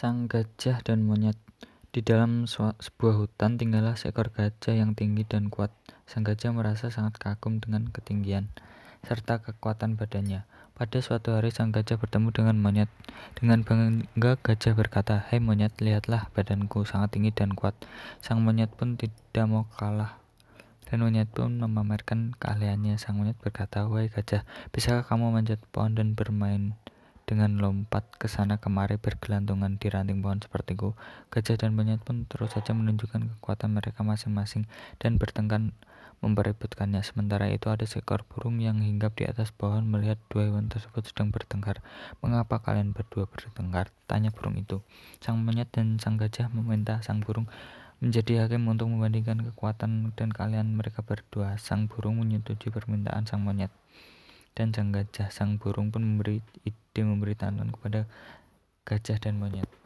Sang Gajah dan Monyet Di dalam sebuah hutan tinggallah seekor gajah yang tinggi dan kuat. Sang gajah merasa sangat kagum dengan ketinggian serta kekuatan badannya. Pada suatu hari sang gajah bertemu dengan monyet. Dengan bangga gajah berkata, "Hei monyet, lihatlah badanku sangat tinggi dan kuat." Sang monyet pun tidak mau kalah. Dan monyet pun memamerkan keahliannya. Sang monyet berkata, "Wahai gajah, bisakah kamu manjat pohon dan bermain dengan lompat ke sana kemari bergelantungan di ranting pohon sepertiku. Gajah dan monyet pun terus saja menunjukkan kekuatan mereka masing-masing dan bertengkar memperebutkannya. Sementara itu ada seekor burung yang hinggap di atas pohon melihat dua hewan tersebut sedang bertengkar. Mengapa kalian berdua bertengkar? Tanya burung itu. Sang monyet dan sang gajah meminta sang burung menjadi hakim untuk membandingkan kekuatan dan kalian mereka berdua. Sang burung menyetujui permintaan sang monyet dan sang gajah. Sang burung pun memberi ide memberi tantangan kepada gajah dan monyet.